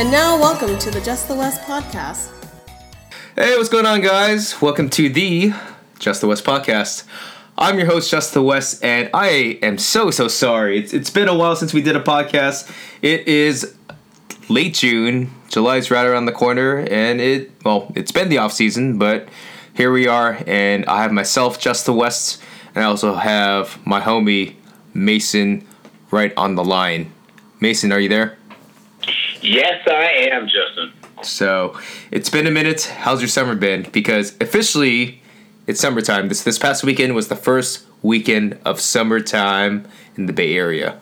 And now, welcome to the Just the West podcast. Hey, what's going on, guys? Welcome to the Just the West podcast. I'm your host, Just the West, and I am so, so sorry. It's, it's been a while since we did a podcast. It is late June. July's right around the corner, and it, well, it's been the off season, but here we are, and I have myself, Just the West, and I also have my homie, Mason, right on the line. Mason, are you there? Yes, I am, Justin. So it's been a minute. How's your summer been? Because officially, it's summertime. This this past weekend was the first weekend of summertime in the Bay Area.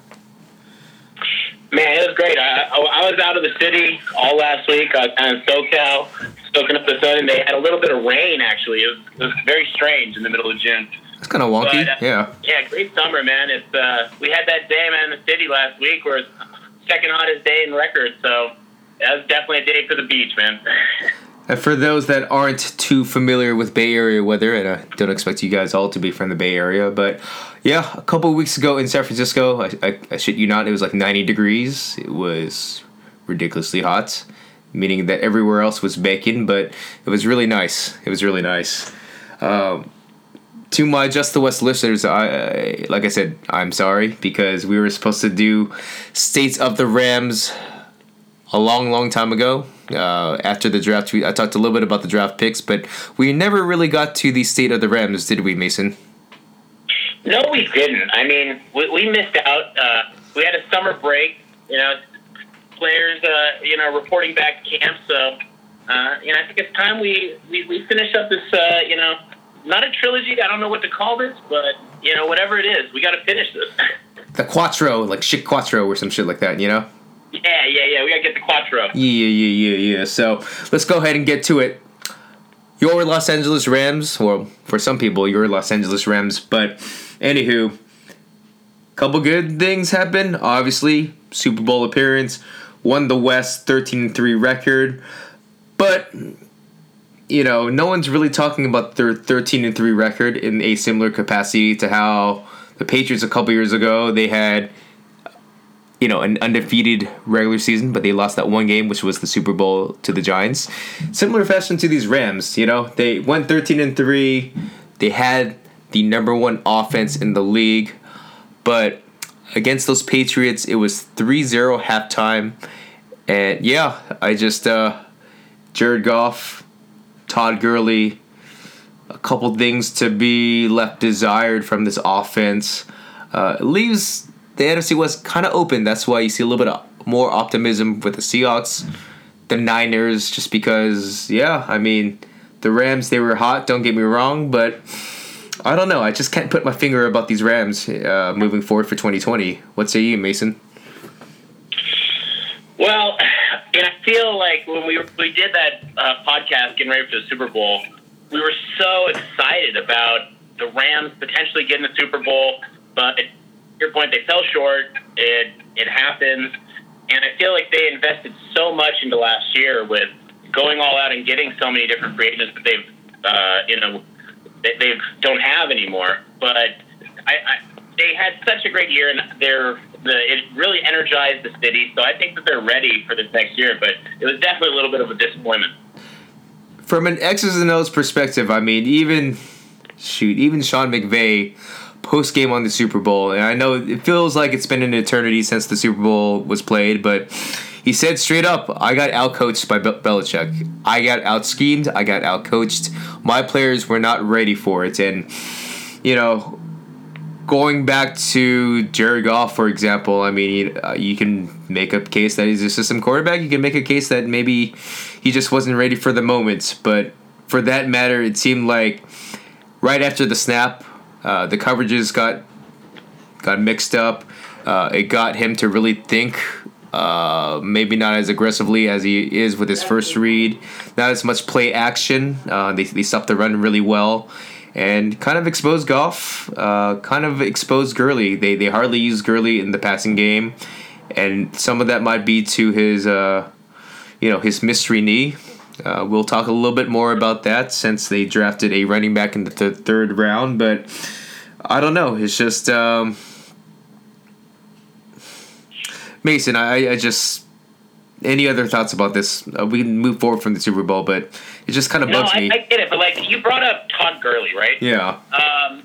Man, it was great. I, I was out of the city all last week. I was down in SoCal, soaking up the sun, and they had a little bit of rain. Actually, it was, it was very strange in the middle of June. It's kind of wonky. But, uh, yeah. Yeah, great summer, man. It's uh, we had that day, man, in the city last week, where it's second hottest day in record. So that was definitely a day for the beach, man. And for those that aren't too familiar with Bay Area weather, and I don't expect you guys all to be from the Bay Area, but yeah, a couple weeks ago in San Francisco, I, I, I shit you not, it was like 90 degrees. It was ridiculously hot, meaning that everywhere else was baking, but it was really nice. It was really nice. Um, to my Just the West listeners, I, I like I said, I'm sorry because we were supposed to do States of the Rams a long, long time ago. Uh, after the draft, we, I talked a little bit about the draft picks, but we never really got to the State of the Rams, did we, Mason? No, we didn't. I mean, we, we missed out. Uh, we had a summer break, you know, players, uh, you know, reporting back to camp. So, uh, you know, I think it's time we, we, we finish up this, uh, you know, not a trilogy. I don't know what to call this, but, you know, whatever it is, we got to finish this. The Quattro, like shit Quattro or some shit like that, you know? yeah, yeah, yeah. We got to get the Quattro. Yeah, yeah, yeah, yeah. So let's go ahead and get to it. Your Los Angeles Rams, well, for some people, your Los Angeles Rams. But anywho, couple good things happened. Obviously, Super Bowl appearance, won the West, thirteen three record. But you know, no one's really talking about their thirteen and three record in a similar capacity to how the Patriots a couple years ago they had you know, an undefeated regular season, but they lost that one game, which was the Super Bowl to the Giants. Similar fashion to these Rams, you know, they went 13 and 3. They had the number one offense in the league, but against those Patriots, it was 3 0 halftime. And yeah, I just, uh, Jared Goff, Todd Gurley, a couple things to be left desired from this offense. Uh, leaves the NFC West kind of open. That's why you see a little bit of more optimism with the Seahawks, the Niners, just because, yeah, I mean, the Rams, they were hot, don't get me wrong, but I don't know. I just can't put my finger about these Rams uh, moving forward for 2020. What say you, Mason? Well, feel like when we we did that uh, podcast getting ready for the Super Bowl, we were so excited about the Rams potentially getting the Super Bowl, but to your point, they fell short. It it happens, and I feel like they invested so much into last year with going all out and getting so many different free agents that they've uh, you know they, they don't have anymore. But I, I they had such a great year, and they're the it really energized the city. So I think that they're ready for this next year. But it was definitely a little bit of a disappointment. From an X's and O's perspective, I mean, even shoot, even Sean McVay post game on the Super Bowl, and I know it feels like it's been an eternity since the Super Bowl was played, but he said straight up, "I got outcoached by Be- Belichick. I got out schemed. I got outcoached. My players were not ready for it." And you know, going back to Jared Goff, for example, I mean, uh, you can make a case that he's a system quarterback. You can make a case that maybe he just wasn't ready for the moment. But for that matter, it seemed like right after the snap, uh, the coverages got got mixed up. Uh, it got him to really think. Uh, maybe not as aggressively as he is with his first read. Not as much play action. Uh, they, they stopped the run really well and kind of exposed Goff, uh, kind of exposed Gurley. They they hardly use Gurley in the passing game, and some of that might be to his uh, you know his mystery knee. Uh, we'll talk a little bit more about that since they drafted a running back in the th- third round, but I don't know. It's just um, Mason. I I just any other thoughts about this? Uh, we can move forward from the Super Bowl, but it just kind of No, bugs I, me. I get it, but like you brought up Todd Gurley, right? yeah, Um,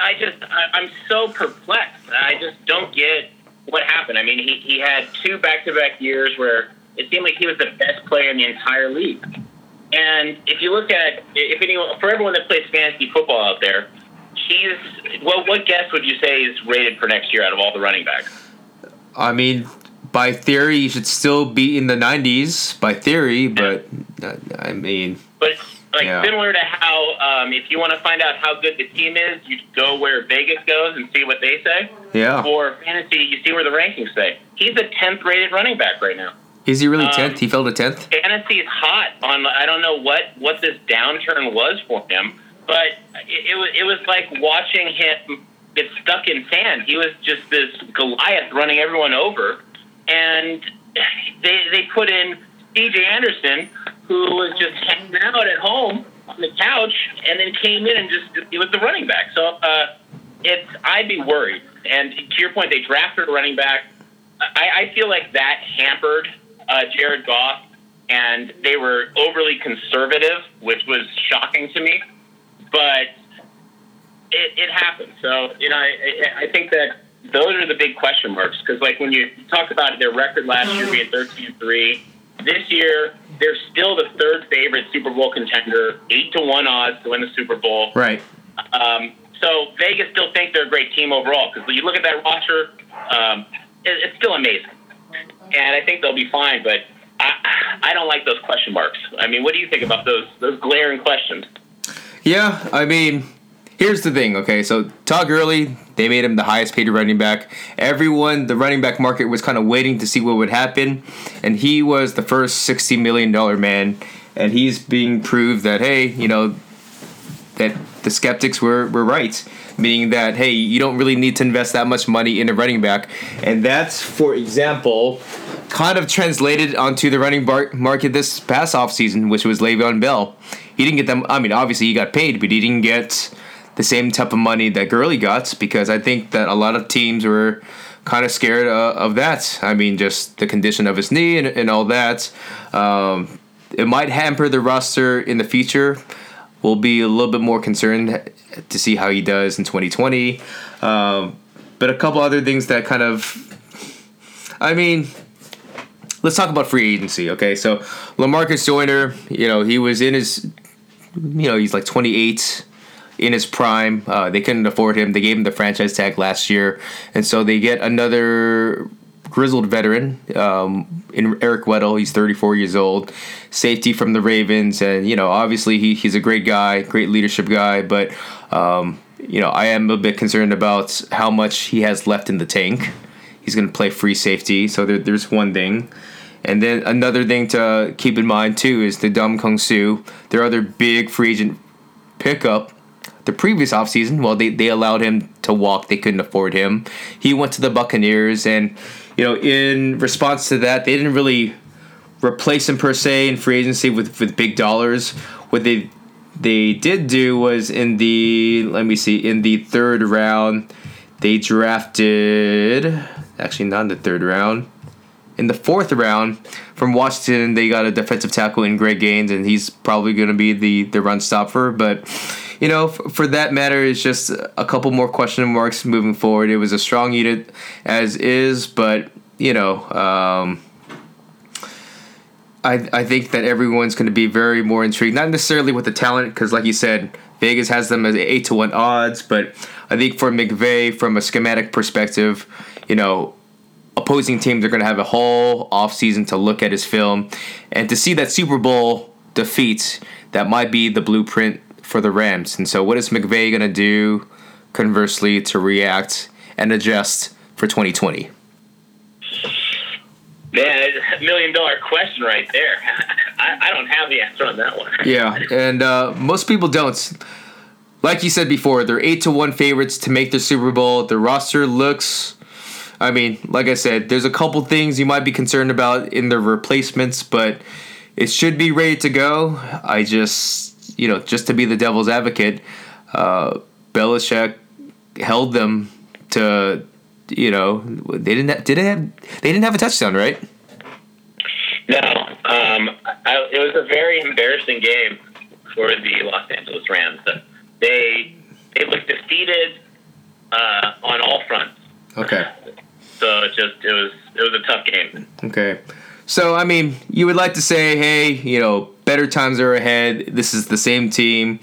I just I, I'm so perplexed. I just don't get what happened. I mean, he he had two back-to-back years where it seemed like he was the best player in the entire league. And if you look at if anyone for everyone that plays fantasy football out there, he's well. What guess would you say is rated for next year out of all the running backs? I mean, by theory, you should still be in the 90s. By theory, but I mean, But like Yeah. similar to how um, if you want to find out how good the team is, you go where Vegas goes and see what they say. yeah, For fantasy, you see where the rankings say. He's a tenth rated running back right now. is he really um, 10th? He fell to 10th. Fantasy is hot on. I don't know what what this downturn was for him, but it, it was it was like watching him get stuck in sand. He was just this Goliath running everyone over, and they they put in C.J. Anderson, who was just hanging out at home on the couch, and then came in and just it was the running back. So uh, it's I'd be worried. And to your point, they drafted a running back. I, I feel like that hampered uh, Jared Goff, and they were overly conservative, which was shocking to me. But it, it happened. So you know, I, I think that those are the big question marks because, like, when you talk about their record last year being thirteen and three, this year they're still the third favorite Super Bowl contender, eight to one odds to win the Super Bowl. Right. Um, so Vegas still think they're a great team overall because when you look at that roster, um, it, it's still amazing, and I think they'll be fine. But I, I don't like those question marks. I mean, what do you think about those those glaring questions? Yeah, I mean, here's the thing. Okay, so Todd Gurley, they made him the highest paid running back. Everyone, the running back market was kind of waiting to see what would happen, and he was the first sixty million dollar man, and he's being proved that hey, you know, that the skeptics were were right. Meaning that hey, you don't really need to invest that much money in a running back, and that's for example, kind of translated onto the running bar- market this past offseason, which was Le'Veon Bell. He didn't get them. I mean, obviously he got paid, but he didn't get the same type of money that Gurley got because I think that a lot of teams were kind of scared uh, of that. I mean, just the condition of his knee and, and all that. Um, it might hamper the roster in the future. We'll be a little bit more concerned to see how he does in 2020. Um, but a couple other things that kind of, I mean, let's talk about free agency. Okay, so Lamarcus Joyner, you know, he was in his, you know, he's like 28 in his prime. Uh, they couldn't afford him. They gave him the franchise tag last year, and so they get another grizzled veteran um, in Eric Weddle. He's 34 years old, safety from the Ravens, and you know, obviously he, he's a great guy, great leadership guy, but. Um, you know, I am a bit concerned about how much he has left in the tank. He's going to play free safety, so there, there's one thing. And then another thing to keep in mind too is the Ndamukong Suh, their other big free agent pickup. The previous offseason, well, they, they allowed him to walk. They couldn't afford him. He went to the Buccaneers, and you know, in response to that, they didn't really replace him per se in free agency with, with big dollars. What they they did do was in the let me see in the third round, they drafted actually not in the third round in the fourth round from Washington, they got a defensive tackle in Greg Gaines, and he's probably going to be the the run stopper. But you know, f- for that matter, it's just a couple more question marks moving forward. It was a strong unit as is, but you know. Um, I, I think that everyone's going to be very more intrigued, not necessarily with the talent, because like you said, Vegas has them as eight to one odds. But I think for McVay, from a schematic perspective, you know, opposing teams are going to have a whole offseason to look at his film and to see that Super Bowl defeat that might be the blueprint for the Rams. And so, what is McVay going to do, conversely, to react and adjust for 2020? Man, a million dollar question right there. I, I don't have the answer on that one. Yeah, and uh, most people don't. Like you said before, they're eight to one favorites to make the Super Bowl. The roster looks. I mean, like I said, there's a couple things you might be concerned about in the replacements, but it should be ready to go. I just, you know, just to be the devil's advocate, uh, Belichick held them to, you know, they didn't have, did they have they didn't have a touchdown, right? No, um, I, it was a very embarrassing game for the Los Angeles Rams. They they looked defeated uh, on all fronts. Okay. So it just it was it was a tough game. Okay. So I mean, you would like to say, hey, you know, better times are ahead. This is the same team,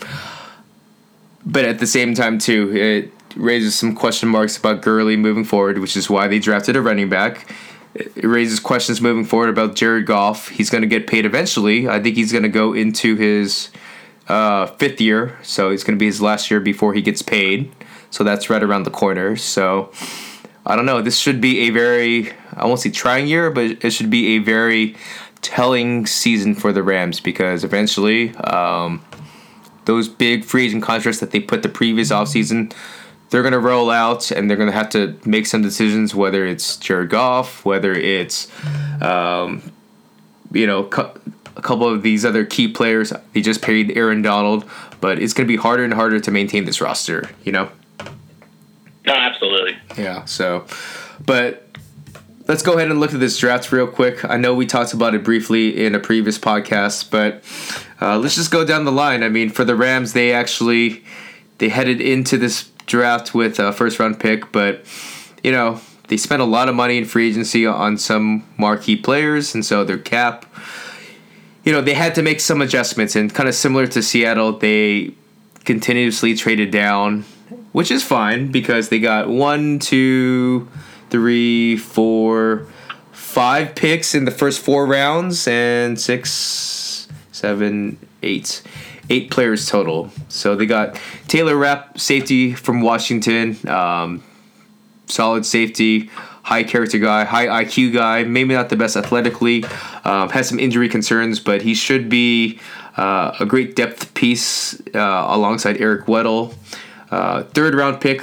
but at the same time, too, it raises some question marks about Gurley moving forward, which is why they drafted a running back. It raises questions moving forward about Jared Goff. He's going to get paid eventually. I think he's going to go into his uh, fifth year, so it's going to be his last year before he gets paid. So that's right around the corner. So I don't know. This should be a very, I won't say trying year, but it should be a very telling season for the Rams because eventually um, those big free agent contracts that they put the previous offseason, they're going to roll out and they're going to have to make some decisions, whether it's Jared Goff, whether it's, um, you know, a couple of these other key players. They just paid Aaron Donald, but it's going to be harder and harder to maintain this roster, you know? No, absolutely. Yeah, so, but let's go ahead and look at this draft real quick. I know we talked about it briefly in a previous podcast, but uh, let's just go down the line. I mean, for the Rams, they actually they headed into this draft with a first round pick, but you know they spent a lot of money in free agency on some marquee players, and so their cap. You know, they had to make some adjustments, and kind of similar to Seattle, they continuously traded down which is fine because they got one, two, three, four, five picks in the first four rounds and six, seven, eight. Eight players total. So they got Taylor Rapp, safety from Washington, um, solid safety, high character guy, high IQ guy, maybe not the best athletically, um, has some injury concerns, but he should be uh, a great depth piece uh, alongside Eric Weddle. Uh, third round pick.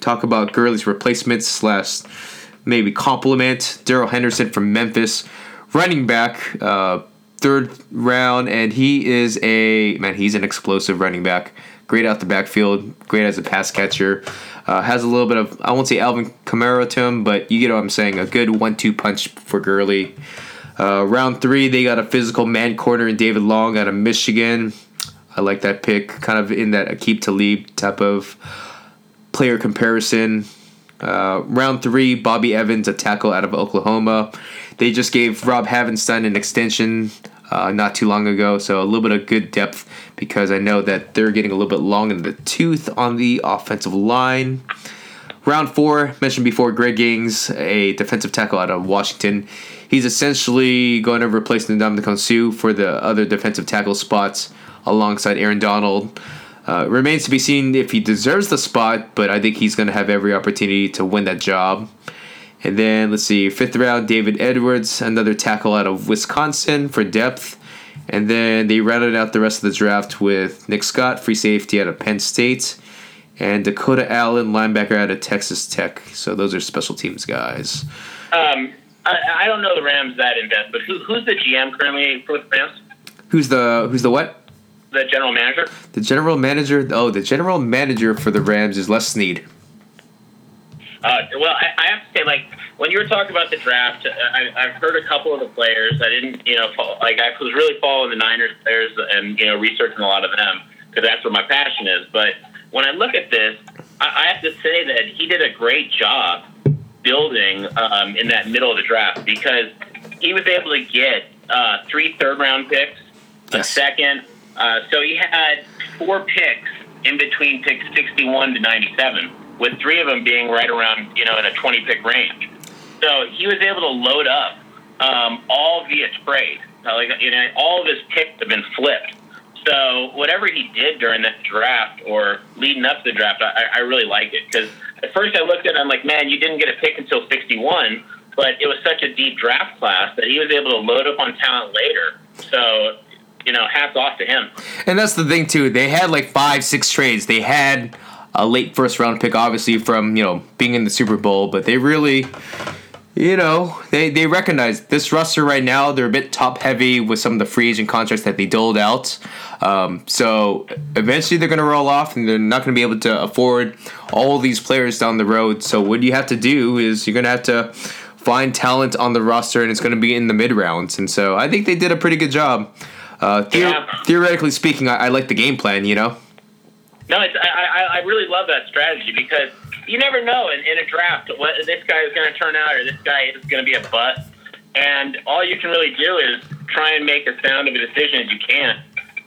Talk about Gurley's replacement slash maybe compliment. Darrell Henderson from Memphis, running back. Uh, third round, and he is a man. He's an explosive running back. Great out the backfield. Great as a pass catcher. Uh, has a little bit of I won't say Alvin Kamara to him, but you get what I'm saying. A good one-two punch for Gurley. Uh, round three, they got a physical man corner in David Long out of Michigan. I like that pick, kind of in that Aqib Talib type of player comparison. Uh, round three, Bobby Evans, a tackle out of Oklahoma. They just gave Rob Havenstein an extension uh, not too long ago, so a little bit of good depth because I know that they're getting a little bit long in the tooth on the offensive line. Round four, mentioned before, Greg Gaines, a defensive tackle out of Washington. He's essentially going to replace Ndamukong Suh for the other defensive tackle spots alongside Aaron Donald. Uh, remains to be seen if he deserves the spot, but I think he's going to have every opportunity to win that job. And then let's see, fifth round, David Edwards, another tackle out of Wisconsin for depth. And then they rounded out the rest of the draft with Nick Scott, free safety out of Penn State, and Dakota Allen, linebacker out of Texas Tech. So those are special teams guys. Um, I, I, don't know the Rams that in depth, but who, who's the GM currently for the Rams? Who's the Who's the what? The general manager? The general manager. Oh, the general manager for the Rams is Les Snead. Uh, well, I, I, have to say, like when you were talking about the draft, I, have heard a couple of the players. I didn't, you know, follow, like I was really following the Niners players and you know researching a lot of them because that's where my passion is. But when I look at this, I, I have to say that he did a great job building um, in that middle of the draft because he was able to get uh, three third round picks, yes. a second, uh, so he had four picks in between picks 61 to 97, with three of them being right around, you know, in a 20 pick range. So he was able to load up um, all via trade. Like, you know, all of his picks have been flipped. So whatever he did during that draft or leading up to the draft, I, I really like it because at first I looked at it, I'm like, man, you didn't get a pick until 61, but it was such a deep draft class that he was able to load up on talent later. So you know, hats off to him. And that's the thing too. They had like five, six trades. They had a late first round pick, obviously from you know being in the Super Bowl, but they really, you know, they they recognize this roster right now. They're a bit top heavy with some of the free agent contracts that they doled out. Um, so eventually they're going to roll off, and they're not going to be able to afford all these players down the road. So what you have to do is you're going to have to find talent on the roster, and it's going to be in the mid rounds. And so I think they did a pretty good job. Uh, theor- Yeah. Theoretically speaking, I, I like the game plan. You know. No, it's, I, I, I really love that strategy because you never know in, in a draft what this guy is going to turn out or this guy is going to be a bust. And all you can really do is try and make as sound of a decision as you can.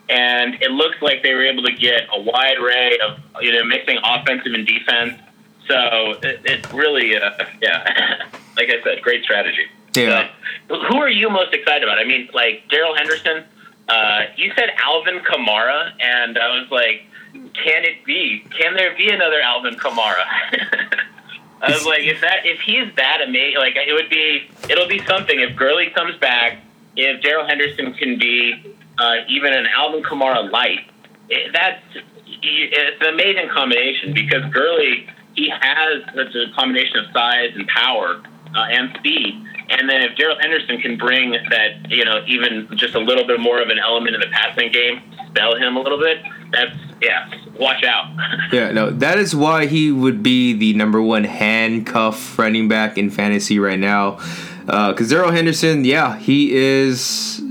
And it looks like they were able to get a wide array of, you know, mixing offensive and defense. So it, it really, uh, yeah, like I said, great strategy. Yeah. But who are you most excited about? I mean, like Darrell Henderson. Uh, you said Alvin Kamara, and I was like, can it be? Can there be another Alvin Kamara? I was like, if that if he's that amazing, like it would be, it'll be something if Gurley comes back. If Darrell Henderson can be uh, even an Alvin Kamara light, it, that's it's an amazing combination because Gurley he has such a combination of size and power uh, and speed. And then if Darrell Henderson can bring that, you know, even just a little bit more of an element in the passing game, spell him a little bit, that's, yeah, watch out. Yeah, no, that is why he would be the number one handcuff running back in fantasy right now. Uh, because Darrell Henderson, yeah, he is.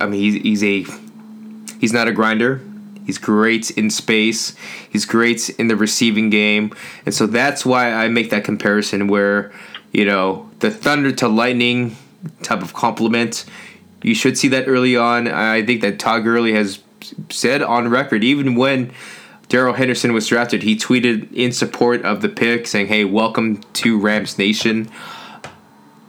I mean, he's, he's a he's not a grinder. He's great in space. He's great in the receiving game, and so that's why I make that comparison where you know the thunder to lightning type of compliment. You should see that early on. I think that Todd Gurley has said on record, even when Darrell Henderson was drafted, he tweeted in support of the pick, saying, "Hey, welcome to Rams Nation."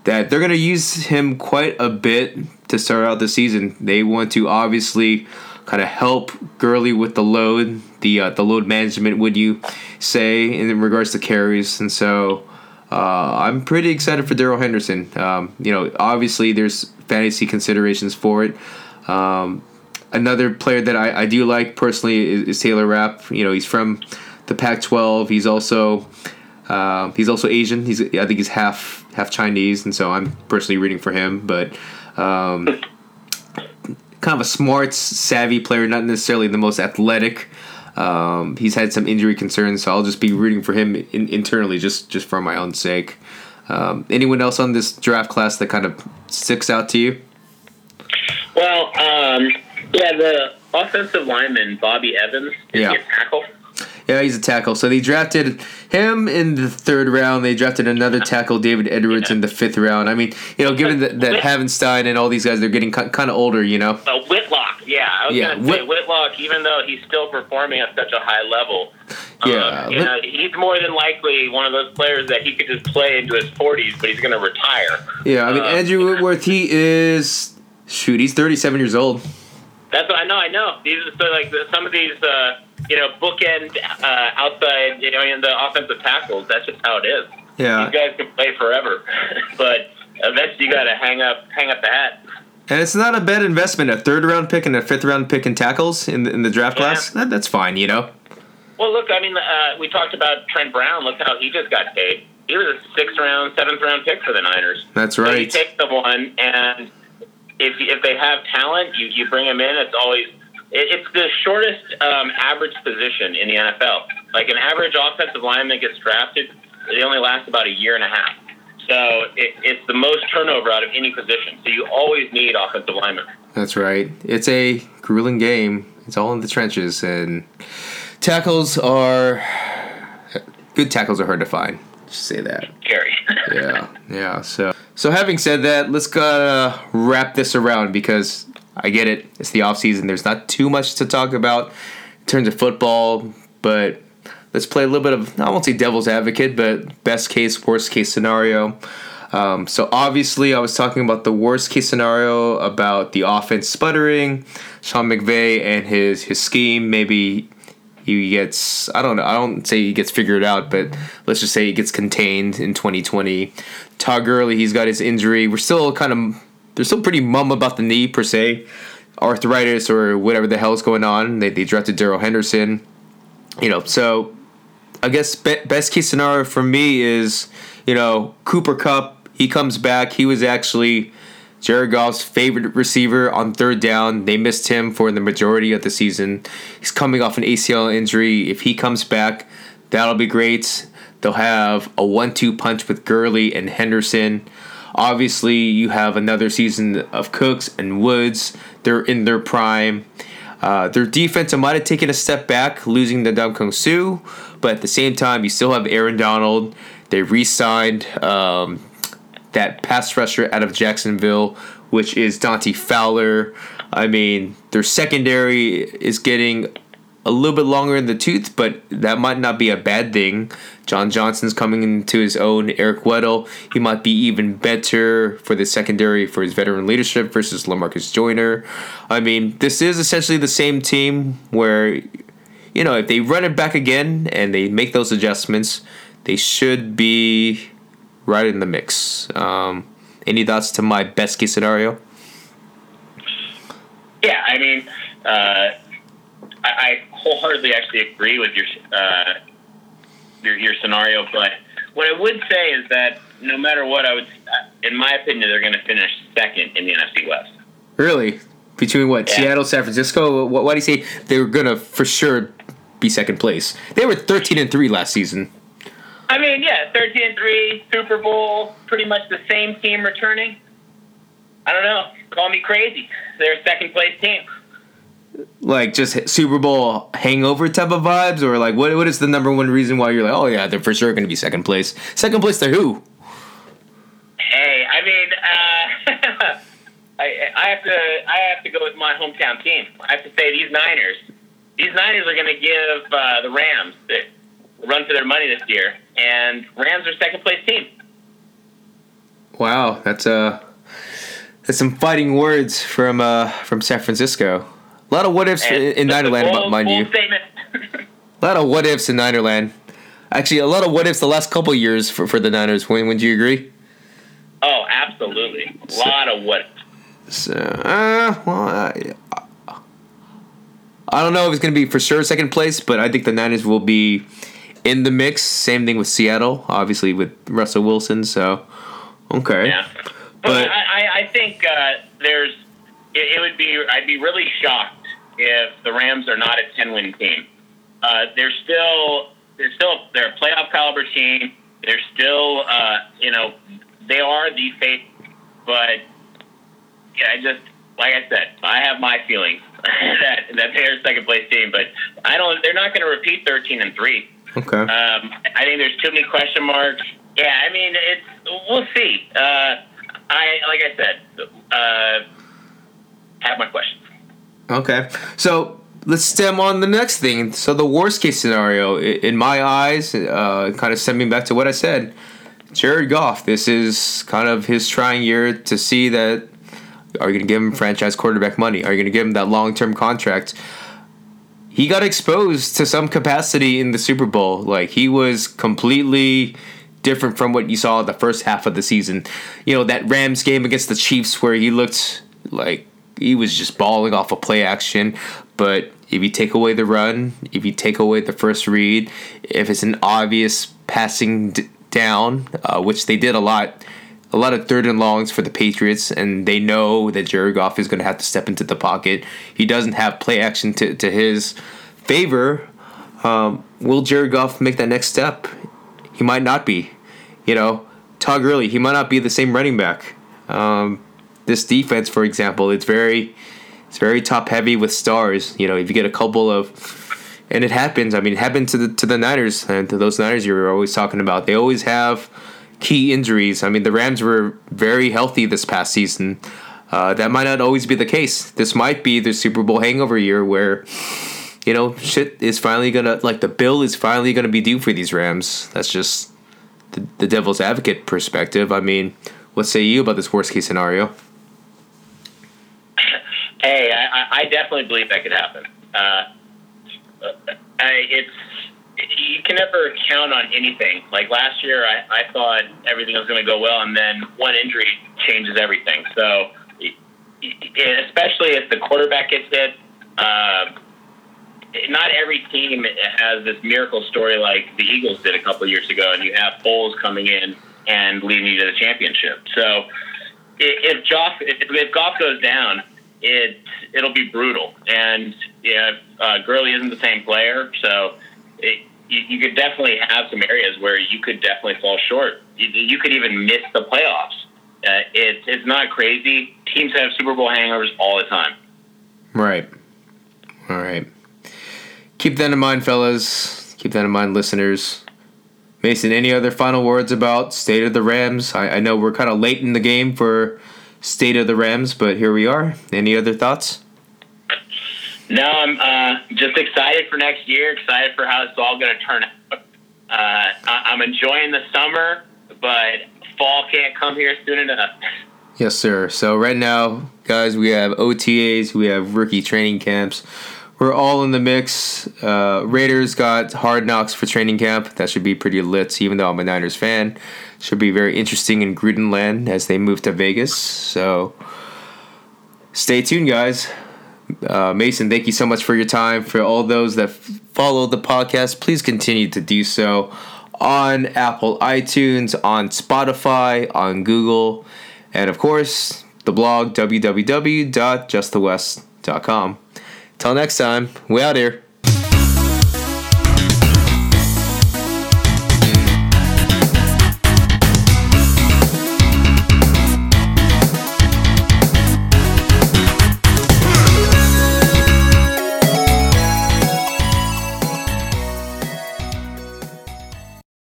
That they're going to use him quite a bit to start out the season. They want to obviously kind of help Gurley with the load, the uh, the load management, would you say, in regards to carries, and so. Uh, I'm pretty excited for Darrell Henderson. Um, you know, obviously there's fantasy considerations for it. Um, another player that I, I do like personally is, is Taylor Rapp. You know, he's from the Pac-12. He's also uh, he's also Asian. He's I think he's half half Chinese, and so I'm personally rooting for him. But um, kind of a smart, savvy player, not necessarily the most athletic. Um, he's had some injury concerns, so I'll just be rooting for him in, internally, just just for my own sake. Um, anyone else on this draft class that kind of sticks out to you? Well, um, yeah, the offensive lineman Bobby Evans is Yeah. a tackle. Yeah, he's a tackle. So they drafted him in the third round. They drafted another tackle, David Edwards, in the fifth round. I mean, you know, given that, that Havenstein and all these guys, they're getting kind of older, you know. Uh, Whitlock, yeah, I was Yeah, gonna say Whit- Whitlock. Even though he's still performing at such a high level, Yeah, um, you know, he's more than likely one of those players that he could just play into his 40s, but he's going to retire. Yeah, I mean, Uh, Andrew Whitworth, he is shoot, he's 37 years old. That's what I know. I know. These are so like the, some of these, uh, you know, bookend uh, outside, you know, in the offensive tackles. That's just how it is. Yeah, These guys can play forever, but eventually you got to hang up, hang up the hat. And it's not a bad investment. A third round pick and a fifth round pick in tackles in the, in the draft Yeah. class. That, that's fine, you know. Well, look, I mean, uh, we talked about Trent Brown. Look how he just got paid. He was a sixth round, seventh round pick for the Niners. That's So you take the one, and if if they have talent, you you bring them in. It's always it, it's the shortest um, average position in the NFL. Like an average offensive lineman gets drafted, they only last about a year and a half. So it, it's the most turnover out of any position. So you always need offensive linemen. That's right. It's a grueling game. It's all in the trenches, and tackles are good. Tackles are hard to find. Just say that. Scary. Yeah, yeah. So, so having said that, let's gotta uh, wrap this around because I get it. It's the off season. There's not too much to talk about in terms of football, but let's play a little bit of I won't say devil's advocate, but best case, worst case scenario. Um, so obviously, I was talking about the worst case scenario about the offense sputtering, Sean McVay and his his scheme. Maybe he gets I don't know. I don't say he gets figured out, but let's just say he gets contained in 2020. Todd Gurley, he's got his injury. We're still kind of they're still pretty mum about the knee per se, arthritis or whatever the hell's going on. They they drafted Darrell Henderson. You know, so I guess be- best case scenario for me is, you know, Cooper Kupp. He comes back. He was actually Jared Goff's favorite receiver on third down. They missed him for the majority of the season. He's coming off an ACL injury. If he comes back, that'll be great. They'll have a one-two punch with Gurley and Henderson. Obviously, you have another season of Cooks and Woods. They're in their prime. Uh, their defense might have taken a step back, losing the Ndamukong Suh, but at the same time, you still have Aaron Donald. They re-signed um, that pass rusher out of Jacksonville, which is Dante Fowler. I mean, their secondary is getting a little bit longer in the tooth, but that might not be a bad thing. John Johnson's coming into his own. Eric Weddle, he might be even better for the secondary for his veteran leadership versus Lamarcus Joyner. I mean, this is essentially the same team where, you know, if they run it back again and they make those adjustments, they should be right in the mix. Um, any thoughts to my best case scenario? Yeah, I mean, uh, I, I wholeheartedly actually agree with your, uh, your your scenario, but what I would say is that no matter what, I would, uh, in my opinion, they're going to finish second in the NFC West. Really? Between what Yeah. Seattle, San Francisco? What, why do you say they were gonna for sure be second place? They were thirteen and three last season. I mean, yeah, thirteen and three, Super Bowl, pretty much the same team returning. I don't know. Call me crazy. They're a second place team. Like just Super Bowl hangover type of vibes, or like what? What is the number one reason why you're like, oh yeah, they're for sure gonna be second place? Second place to who? Hey, I mean, uh, I, I have to I have to go with my hometown team. I have to say these Niners. These Niners are going to give uh, the Rams the run for their money this year, and Rams are second place team. Wow, that's uh that's some fighting words from uh from San Francisco. A lot of what ifs And in a Ninerland, bold- mind you. A lot of what ifs in Ninerland. Actually, a lot of what ifs the last couple years for, for the Niners. Wayne, would you agree? oh, absolutely. A So- lot of what. So, uh, well, I, I don't know if it's going to be for sure second place, but I think the Niners will be in the mix. Same thing with Seattle, obviously with Russell Wilson. So, okay. Yeah. But, But- I, I- think uh, there's. It, it would be. I'd be really shocked if the Rams are not a ten win team. Uh, they're still. They're still. They're a playoff caliber team. They're still. Uh, you know. They are the fate. But yeah, I just like I said, I have my feelings that that they're a second place team. But I don't. They're not going to repeat thirteen and three. Okay. Um, I think there's too many question marks. Yeah, I mean, it's we'll see. Uh, I like I said, uh, have my questions. Okay. So let's stem on the next thing. So the worst case scenario, in my eyes, uh, kind of stemming back to what I said, Jared Goff. This is kind of his trying year to see that. Are you going to give him franchise quarterback money? Are you going to give him that long term contract? He got exposed to some capacity in the Super Bowl. Like he was completely different from what you saw the first half of the season. You know that Rams game against the Chiefs where he looked like he was just balling off a play action. But if you take away the run, if you take away the first read, if it's an obvious passing d- down, uh, which they did a lot, a lot of third and longs for the Patriots, and they know that Jared Goff is going to have to step into the pocket. He doesn't have play action to, to his favor. Um, will Jared Goff make that next step? He might not be. You know, Todd Gurley, he might not be the same running back. Um, this defense, for example, it's very, it's very top heavy with stars. You know, if you get a couple of, and it happens. I mean, it happened to the to the Niners and to those Niners you were always talking about. They always have key injuries. I mean, the Rams were very healthy this past season. Uh, that might not always be the case. This might be the Super Bowl hangover year where, you know, shit is finally gonna like the bill is finally gonna be due for these Rams. That's just the, the devil's advocate perspective. I mean, what say you about this worst case scenario? Hey, I, I- definitely believe that could happen. Uh, I, it's you can never count on anything. Like last year, I, I thought everything was going to go well, and then one injury changes everything. So, especially if the quarterback gets hit, uh, not every team has this miracle story like the Eagles did a couple years ago, and you have Foles coming in and leading you to the championship. So, if Goff if, if Goff goes down, it it'll be brutal. And yeah, uh, Gurley isn't the same player, so it, you, you could definitely have some areas where you could definitely fall short. You, you could even miss the playoffs. uh, it's it's not crazy. Teams have Super Bowl hangovers all the time. Right. All right. Keep that in mind, fellas. Keep that in mind, listeners. Mason, any other final words about State of the Rams? I, I know we're kind of late in the game for State of the Rams, but here we are. Any other thoughts? No, I'm uh, just excited for next year. Excited for how it's all going to turn out. Uh, I'm enjoying the summer, but fall can't come here soon enough. Yes, sir. So right now, guys, we have OTAs, we have rookie training camps. We're all in the mix. Uh, Raiders got hard knocks for training camp. That should be pretty lit, even though I'm a Niners fan. Should be very interesting in Gruden land as they move to Vegas. So stay tuned, guys. Uh, Mason, thank you so much for your time. For all those that f- follow the podcast, please continue to do so on Apple iTunes, on Spotify, on Google, and of course, the blog www.justthewest.com. Till next time, we out here.